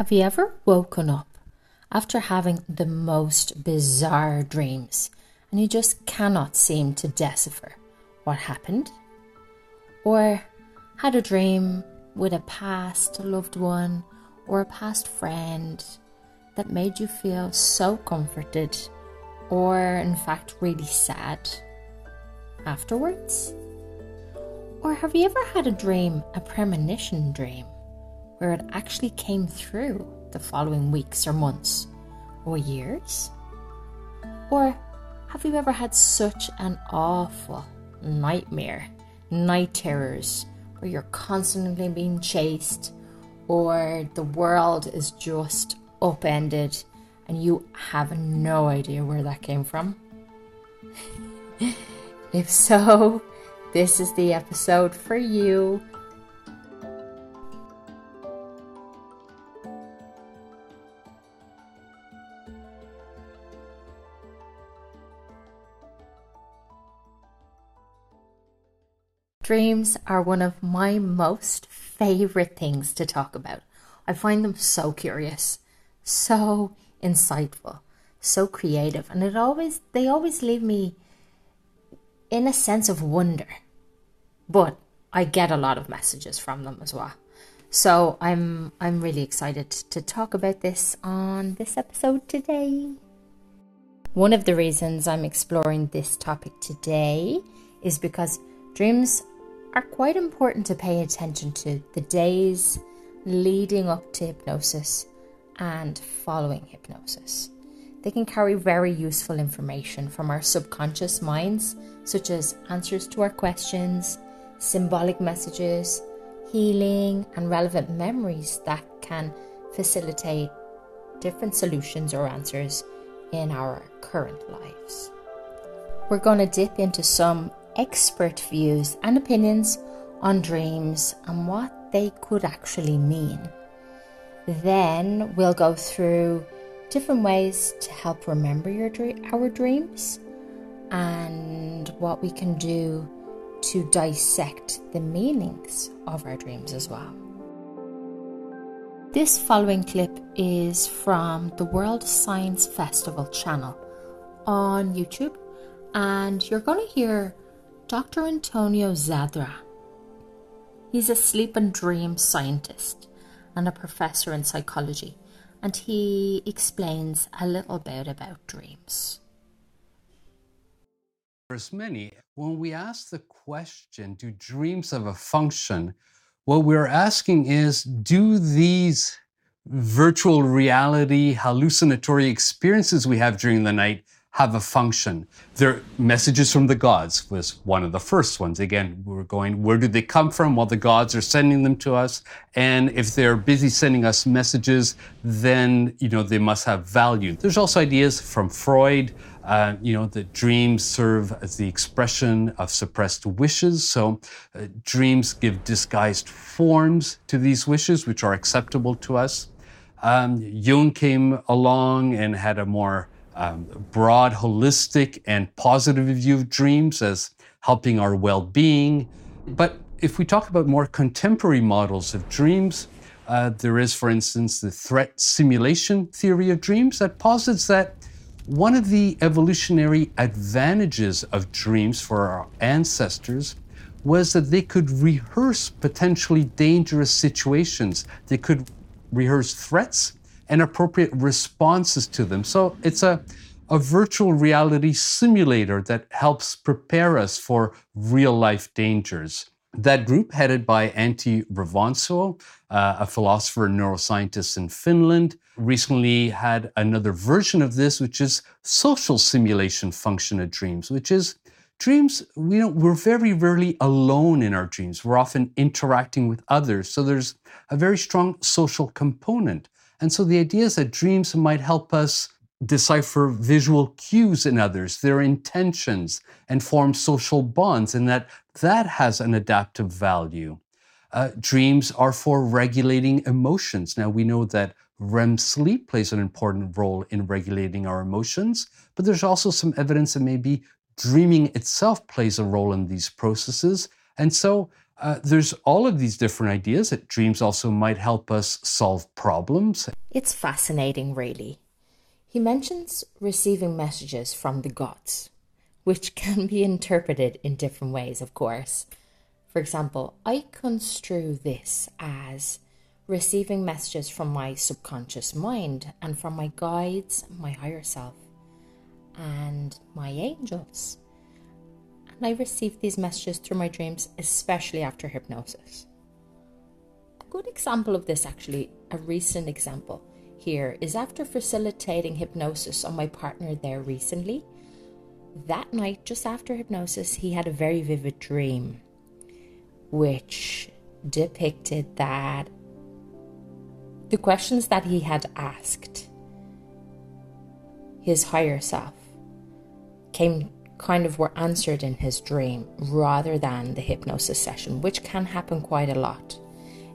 Have you ever woken up after having the most bizarre dreams and you just cannot seem to decipher what happened? Or had a dream with a past loved one or a past friend that made you feel so comforted or, in fact, really sad afterwards? Or have you ever had a dream, a premonition dream, where it actually came through the following weeks or months or years? Or have you ever had such an awful nightmare, night terrors, where you're constantly being chased, or the world is just upended and you have no idea where that came from? if so, this is the episode for you. Dreams are one of my most favorite things to talk about. I find them so curious, so insightful, so creative, and it always they always leave me in a sense of wonder. But I get a lot of messages from them as well. So I'm I'm really excited to talk about this on this episode today. One of the reasons I'm exploring this topic today is because dreams are quite important to pay attention to the days leading up to hypnosis and following hypnosis. They can carry very useful information from our subconscious minds, such as answers to our questions, symbolic messages, healing, and relevant memories that can facilitate different solutions or answers in our current lives. We're going to dip into some expert views and opinions on dreams and what they could actually mean. Then we'll go through different ways to help remember your our dreams and what we can do to dissect the meanings of our dreams as well. This following clip is from the World Science Festival channel on YouTube, and you're going to hear Dr. Antonio Zadra. He's a sleep and dream scientist and a professor in psychology, and he explains a little bit about dreams. There's many. When we ask the question, do dreams have a function? What we're asking is, do these virtual reality hallucinatory experiences we have during the night have a function. Their messages from the gods was one of the first ones. Again, we are going, where do they come from? Well, the gods are sending them to us. And if they're busy sending us messages, then, you know, they must have value. There's also ideas from Freud, uh, you know, that dreams serve as the expression of suppressed wishes. So uh, dreams give disguised forms to these wishes, which are acceptable to us. Um, Jung came along and had a more um, broad, holistic, and positive view of dreams as helping our well being. But if we talk about more contemporary models of dreams, uh, there is, for instance, the threat simulation theory of dreams that posits that one of the evolutionary advantages of dreams for our ancestors was that they could rehearse potentially dangerous situations. They could rehearse threats and appropriate responses to them. So it's a, a virtual reality simulator that helps prepare us for real life dangers. That group, headed by Antti Revonsuo, uh, a philosopher and neuroscientist in Finland, recently had another version of this, which is social simulation function of dreams, which is dreams, know, we're very rarely alone in our dreams. We're often interacting with others. So there's a very strong social component. And so the idea is that dreams might help us decipher visual cues in others, their intentions, and form social bonds, and that that has an adaptive value. Uh, dreams are for regulating emotions. Now, we know that REM sleep plays an important role in regulating our emotions, but there's also some evidence that maybe dreaming itself plays a role in these processes. And so uh, there's all of these different ideas that dreams also might help us solve problems. It's fascinating, really. He mentions receiving messages from the gods, which can be interpreted in different ways, of course. For example, I construe this as receiving messages from my subconscious mind and from my guides, my higher self, and my angels and I receive these messages through my dreams, especially after hypnosis. A good example of this, actually, a recent example here, is after facilitating hypnosis on my partner there recently. That night, just after hypnosis, he had a very vivid dream which depicted that the questions that he had asked his higher self came kind of were answered in his dream rather than the hypnosis session, which can happen quite a lot.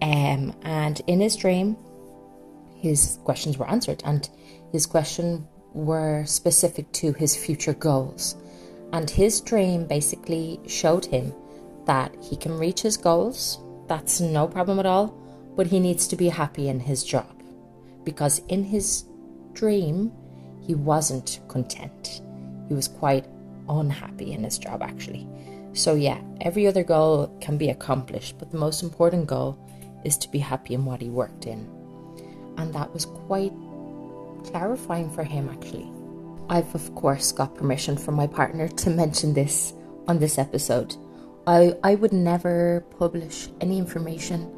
Um, and in his dream, his questions were answered, and his question were specific to his future goals. And his dream basically showed him that he can reach his goals, that's no problem at all, but he needs to be happy in his job. Because in his dream, he wasn't content. He was quite unhappy in his job, actually. So, yeah, every other goal can be accomplished, but the most important goal is to be happy in what he worked in. And that was quite clarifying for him, actually. I've, of course, got permission from my partner to mention this on this episode. I, I would never publish any information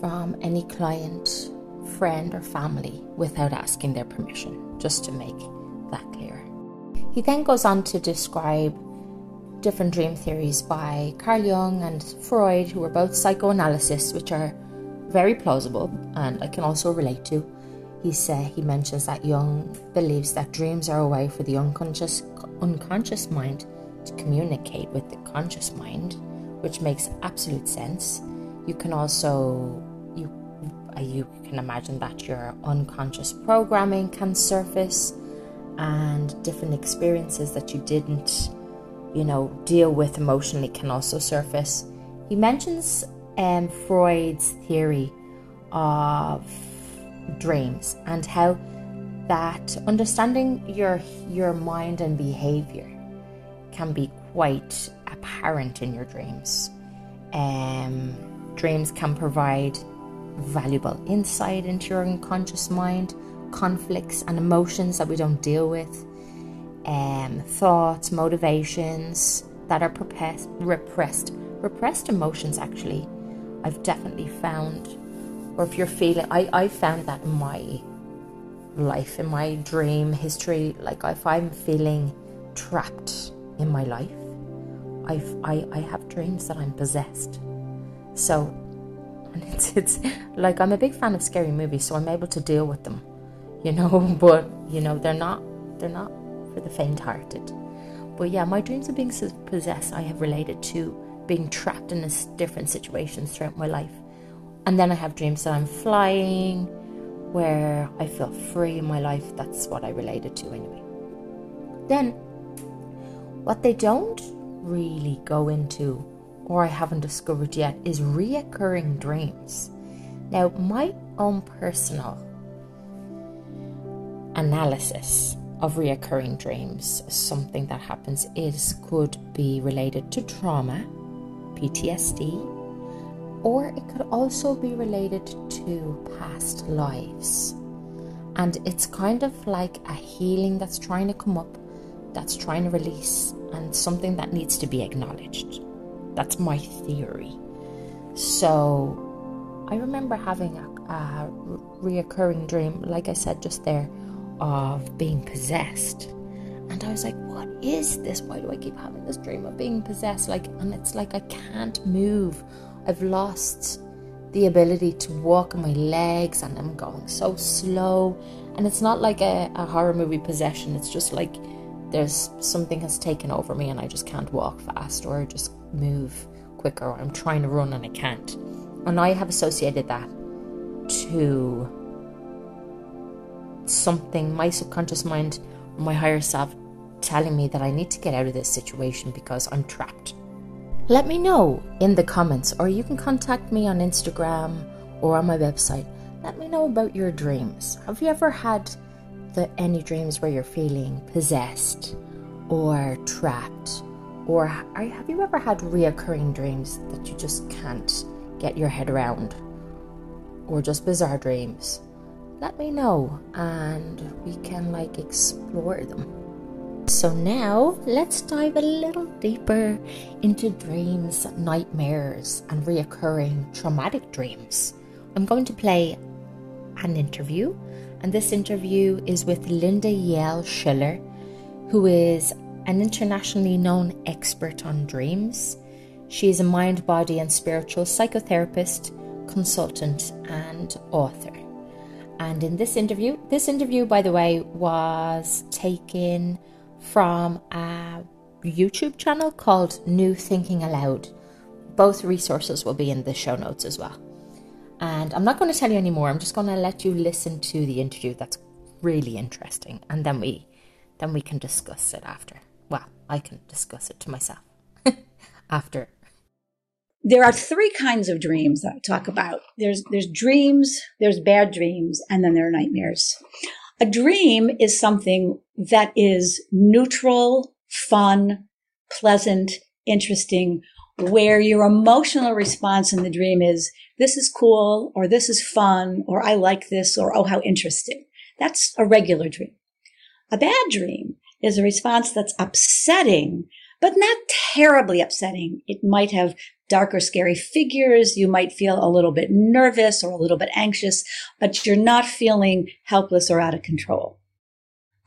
from any client, friend, or family without asking their permission, just to make that clear. He then goes on to describe different dream theories by Carl Jung and Freud, who are both psychoanalysts, which are very plausible and I can also relate to. He say, he mentions that Jung believes that dreams are a way for the unconscious unconscious mind to communicate with the conscious mind, which makes absolute sense. You can also you uh, you can imagine that your unconscious programming can surface and different experiences that you didn't, you know, deal with emotionally can also surface. He mentions um, Freud's theory of dreams and how that understanding your your mind and behavior can be quite apparent in your dreams. Um, dreams can provide valuable insight into your unconscious mind conflicts and emotions that we don't deal with, um, thoughts, motivations that are repressed, repressed, repressed emotions. Actually, I've definitely found, or if you're feeling, I I found that in my life, in my dream history, like if I'm feeling trapped in my life, I've, I I have dreams that I'm possessed. So and it's it's like I'm a big fan of scary movies, so I'm able to deal with them you know, but you know, they're not they're not for the faint-hearted. But yeah, my dreams of being possessed I have related to being trapped in different situations throughout my life. And then I have dreams that I'm flying, where I feel free in my life. That's what I related to anyway. Then, what they don't really go into, or I haven't discovered yet, is reoccurring dreams. Now, my own personal analysis of reoccurring dreams, something that happens is could be related to trauma, PTSD, or it could also be related to past lives. And it's kind of like a healing that's trying to come up, that's trying to release, and something that needs to be acknowledged. That's my theory. So I remember having a, a reoccurring dream, like I said just there, of being possessed. And I was like, what is this? Why do I keep having this dream of being possessed? Like, and it's like I can't move. I've lost the ability to walk on my legs and I'm going so slow. And it's not like a, a horror movie possession, it's just like there's something has taken over me and I just can't walk fast or just move quicker I'm trying to run and I can't. And I have associated that to something, my subconscious mind, my higher self telling me that I need to get out of this situation because I'm trapped. Let me know in the comments, or you can contact me on Instagram or on my website. Let me know about your dreams. Have you ever had the, any dreams where you're feeling possessed or trapped? Or have you ever had reoccurring dreams that you just can't get your head around? Or just bizarre dreams? Let me know and we can like explore them. So now let's dive a little deeper into dreams, nightmares, and reoccurring traumatic dreams. I'm going to play an interview, and this interview is with Linda Yael Schiller, who is an internationally known expert on dreams. She is a mind, body, and spiritual psychotherapist, consultant, and author. And in this interview, this interview, by the way, was taken from a YouTube channel called New Thinking Allowed. Both resources will be in the show notes as well. And I'm not going to tell you anymore. I'm just going to let you listen to the interview. That's really interesting, and then we then we can discuss it after. Well, I can discuss it to myself after. There are three kinds of dreams that I talk about. There's there's dreams, there's bad dreams, and then there are nightmares. A dream is something that is neutral, fun, pleasant, interesting, where your emotional response in the dream is, this is cool, or this is fun, or I like this, or oh, how interesting. That's a regular dream. A bad dream is a response that's upsetting, but not terribly upsetting. It might have dark or scary figures. You might feel a little bit nervous or a little bit anxious, but you're not feeling helpless or out of control.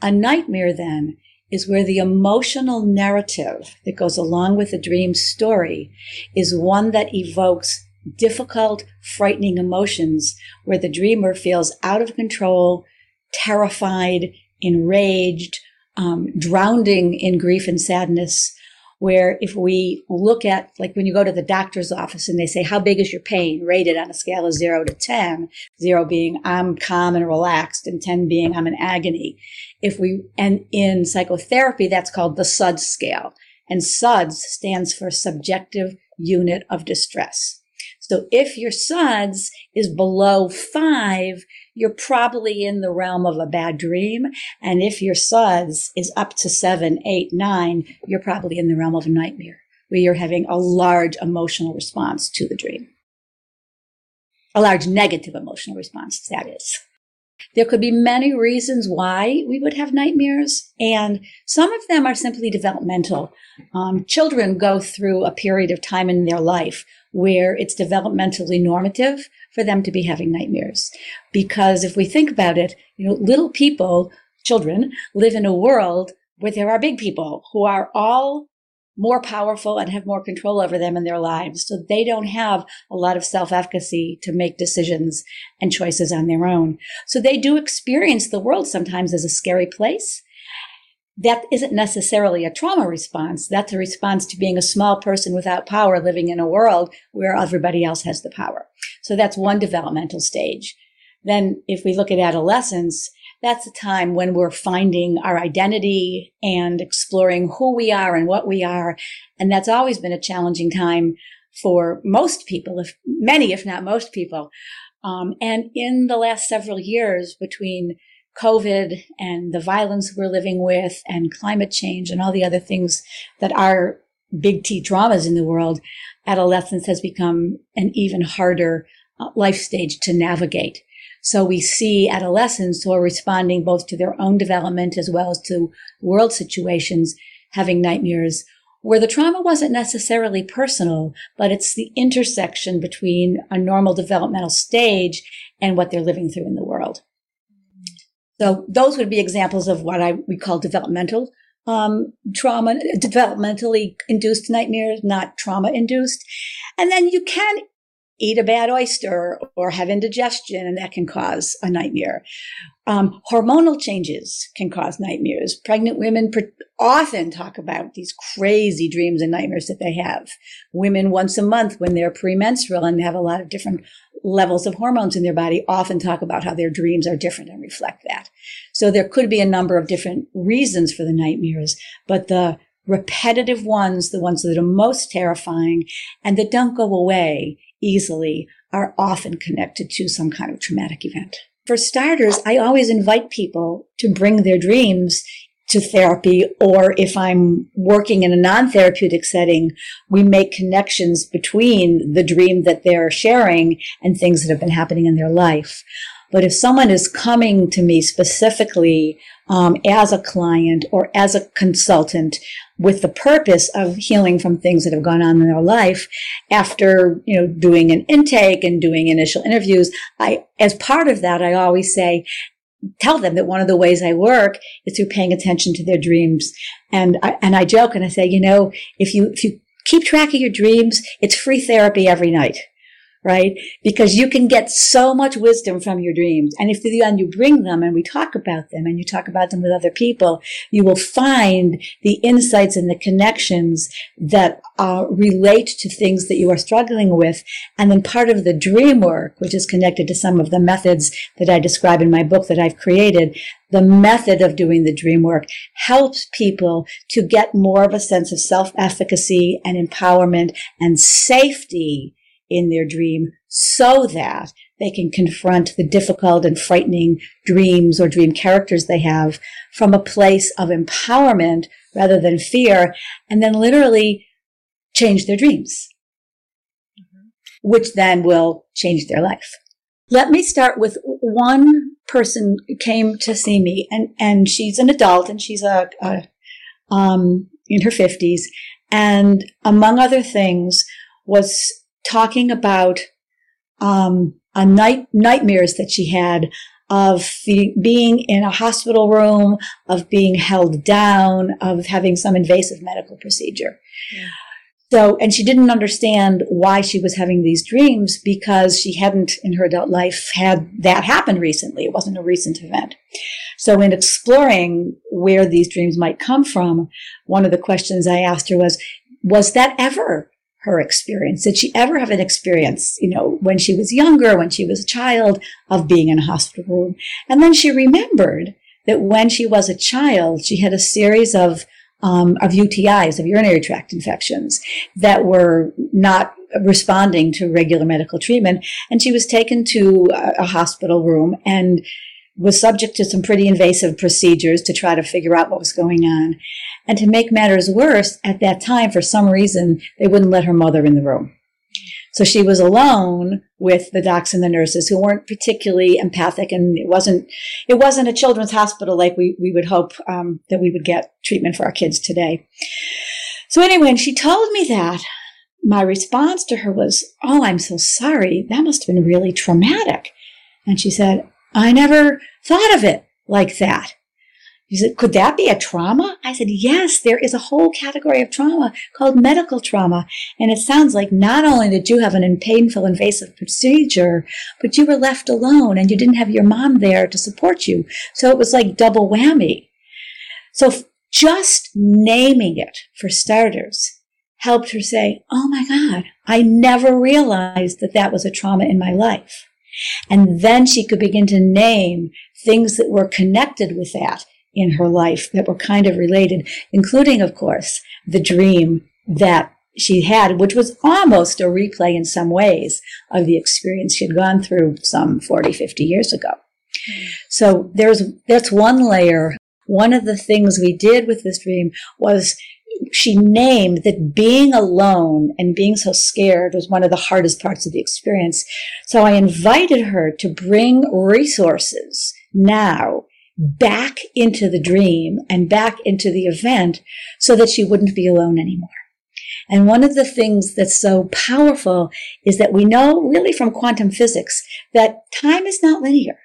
A nightmare then is where the emotional narrative that goes along with the dream story is one that evokes difficult, frightening emotions where the dreamer feels out of control, terrified, enraged, um, drowning in grief and sadness, where if we look at, like when you go to the doctor's office and they say, how big is your pain rated on a scale of zero to 10, zero being I'm calm and relaxed and 10 being I'm in agony. If we, and in psychotherapy, that's called the SUDS scale. And SUDS stands for subjective unit of distress. So if your SUDS is below five, you're probably in the realm of a bad dream. And if your SUDS is up to seven, eight, nine, you're probably in the realm of a nightmare where you're having a large emotional response to the dream. A large negative emotional response, that is. There could be many reasons why we would have nightmares, and some of them are simply developmental. Um, children go through a period of time in their life where it's developmentally normative for them to be having nightmares. Because if we think about it, you know, little people, children, live in a world where there are big people who are all more powerful and have more control over them in their lives. So they don't have a lot of self efficacy to make decisions and choices on their own. So they do experience the world sometimes as a scary place. That isn't necessarily a trauma response. That's a response to being a small person without power living in a world where everybody else has the power. So that's one developmental stage. Then if we look at adolescence, that's a time when we're finding our identity and exploring who we are and what we are. And that's always been a challenging time for most people, if many, if not most people. Um, and in the last several years between COVID and the violence we're living with and climate change and all the other things that are big T traumas in the world, adolescence has become an even harder uh, life stage to navigate. So we see adolescents who are responding both to their own development as well as to world situations having nightmares where the trauma wasn't necessarily personal, but it's the intersection between a normal developmental stage and what they're living through in the world. So those would be examples of what I we call developmental um, trauma, developmentally induced nightmares, not trauma induced. And then you can eat a bad oyster or have indigestion, and that can cause a nightmare. Um, hormonal changes can cause nightmares. Pregnant women often talk about these crazy dreams and nightmares that they have. Women once a month when they're premenstrual and have a lot of different levels of hormones in their body often talk about how their dreams are different and reflect that. So there could be a number of different reasons for the nightmares, but the repetitive ones, the ones that are most terrifying and that don't go away easily are often connected to some kind of traumatic event. For starters, I always invite people to bring their dreams to therapy, or if I'm working in a non-therapeutic setting, we make connections between the dream that they're sharing and things that have been happening in their life. But if someone is coming to me specifically um, as a client or as a consultant with the purpose of healing from things that have gone on in their life, after you know doing an intake and doing initial interviews, I as part of that I always say, tell them that one of the ways I work is through paying attention to their dreams. And I, and I joke and I say, you know, if you, if you keep track of your dreams, it's free therapy every night right? Because you can get so much wisdom from your dreams. And if then you bring them and we talk about them and you talk about them with other people, you will find the insights and the connections that uh, relate to things that you are struggling with. And then part of the dream work, which is connected to some of the methods that I describe in my book that I've created, the method of doing the dream work helps people to get more of a sense of self-efficacy and empowerment and safety in their dream so that they can confront the difficult and frightening dreams or dream characters they have from a place of empowerment rather than fear and then literally change their dreams, mm-hmm. which then will change their life. Let me start with one person came to see me and, and she's an adult and she's a, a um, in her fifties. And among other things was talking about um, a night nightmares that she had of being in a hospital room, of being held down, of having some invasive medical procedure. So, and she didn't understand why she was having these dreams because she hadn't in her adult life had that happen recently. It wasn't a recent event. So in exploring where these dreams might come from, one of the questions I asked her was, was that ever her experience. Did she ever have an experience, you know, when she was younger, when she was a child, of being in a hospital room? And then she remembered that when she was a child, she had a series of um, of UTIs, of urinary tract infections, that were not responding to regular medical treatment, and she was taken to a, a hospital room and was subject to some pretty invasive procedures to try to figure out what was going on. And to make matters worse, at that time, for some reason, they wouldn't let her mother in the room. So she was alone with the docs and the nurses who weren't particularly empathic, and it wasn't it wasn't a children's hospital like we we would hope um, that we would get treatment for our kids today. So anyway, when she told me that, my response to her was, "Oh, I'm so sorry. That must have been really traumatic." And she said, "I never thought of it like that." He said, could that be a trauma? I said, yes, there is a whole category of trauma called medical trauma. And it sounds like not only did you have an painful invasive procedure, but you were left alone and you didn't have your mom there to support you. So it was like double whammy. So just naming it for starters helped her say, Oh my God, I never realized that that was a trauma in my life. And then she could begin to name things that were connected with that in her life that were kind of related, including, of course, the dream that she had, which was almost a replay in some ways of the experience she had gone through some 40, 50 years ago. So there's, that's one layer. One of the things we did with this dream was she named that being alone and being so scared was one of the hardest parts of the experience. So I invited her to bring resources now back into the dream and back into the event so that she wouldn't be alone anymore. And one of the things that's so powerful is that we know really from quantum physics that time is not linear.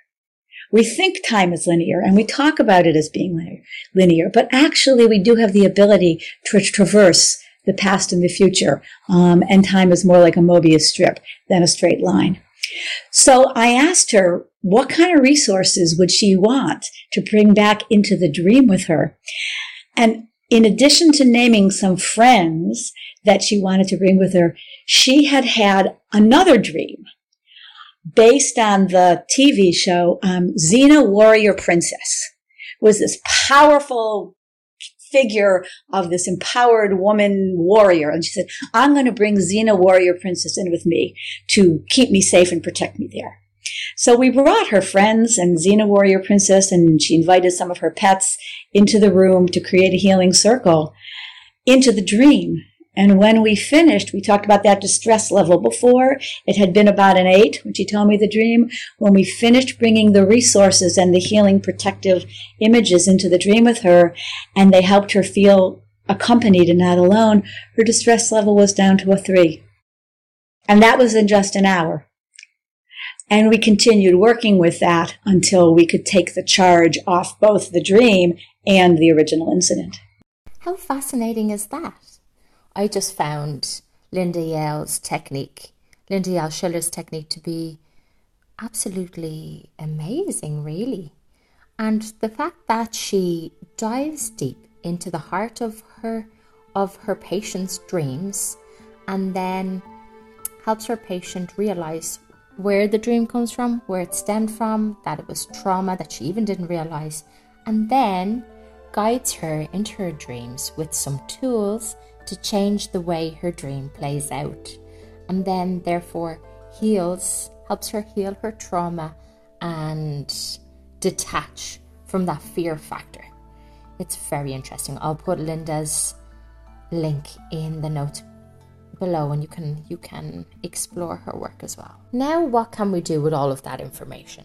We think time is linear and we talk about it as being linear, but actually we do have the ability to traverse the past and the future. Um, and time is more like a Mobius strip than a straight line. So I asked her what kind of resources would she want to bring back into the dream with her. And in addition to naming some friends that she wanted to bring with her, she had had another dream based on the TV show um, Xena Warrior Princess. Was this powerful figure of this empowered woman warrior. And she said, I'm going to bring Xena Warrior Princess in with me to keep me safe and protect me there. So we brought her friends and Xena Warrior Princess, and she invited some of her pets into the room to create a healing circle into the dream. And when we finished, we talked about that distress level before. It had been about an eight when she told me the dream. When we finished bringing the resources and the healing protective images into the dream with her, and they helped her feel accompanied and not alone, her distress level was down to a three. And that was in just an hour. And we continued working with that until we could take the charge off both the dream and the original incident. How fascinating is that? I just found Linda Yael's technique, Linda Yael Schiller's technique to be absolutely amazing, really. And the fact that she dives deep into the heart of her of her patient's dreams and then helps her patient realize where the dream comes from, where it stemmed from, that it was trauma that she even didn't realize, and then guides her into her dreams with some tools to change the way her dream plays out, and then therefore heals, helps her heal her trauma and detach from that fear factor. It's very interesting. I'll put Linda's link in the notes below and you can you can explore her work as well. Now what can we do with all of that information?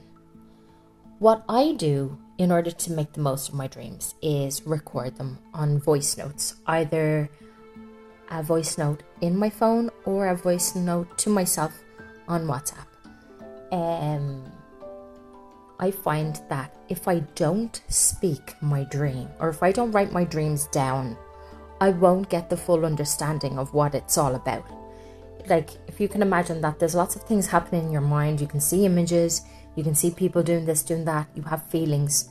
What I do in order to make the most of my dreams is record them on voice notes, either a voice note in my phone or a voice note to myself on WhatsApp. Um, I find that if I don't speak my dream or if I don't write my dreams down I won't get the full understanding of what it's all about. Like, if you can imagine that there's lots of things happening in your mind, you can see images, you can see people doing this, doing that, you have feelings,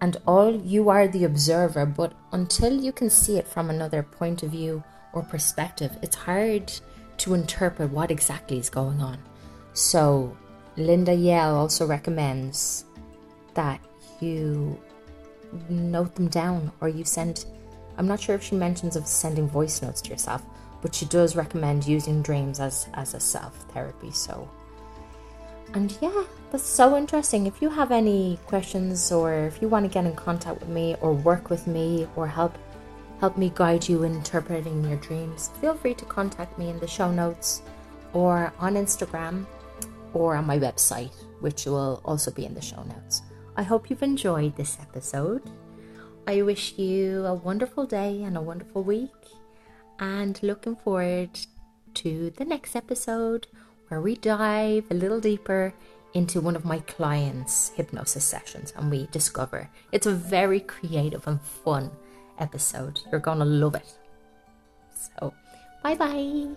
and all you are the observer, but until you can see it from another point of view or perspective, it's hard to interpret what exactly is going on. So, Linda Yael also recommends that you note them down or you send I'm not sure if she mentions of sending voice notes to yourself, but she does recommend using dreams as, as a self therapy. So, and yeah, that's so interesting. If you have any questions or if you want to get in contact with me or work with me or help help me guide you in interpreting your dreams, feel free to contact me in the show notes or on Instagram or on my website, which will also be in the show notes. I hope you've enjoyed this episode. I wish you a wonderful day and a wonderful week, and looking forward to the next episode where we dive a little deeper into one of my clients' hypnosis sessions and we discover it's a very creative and fun episode. You're to love it. So, bye bye.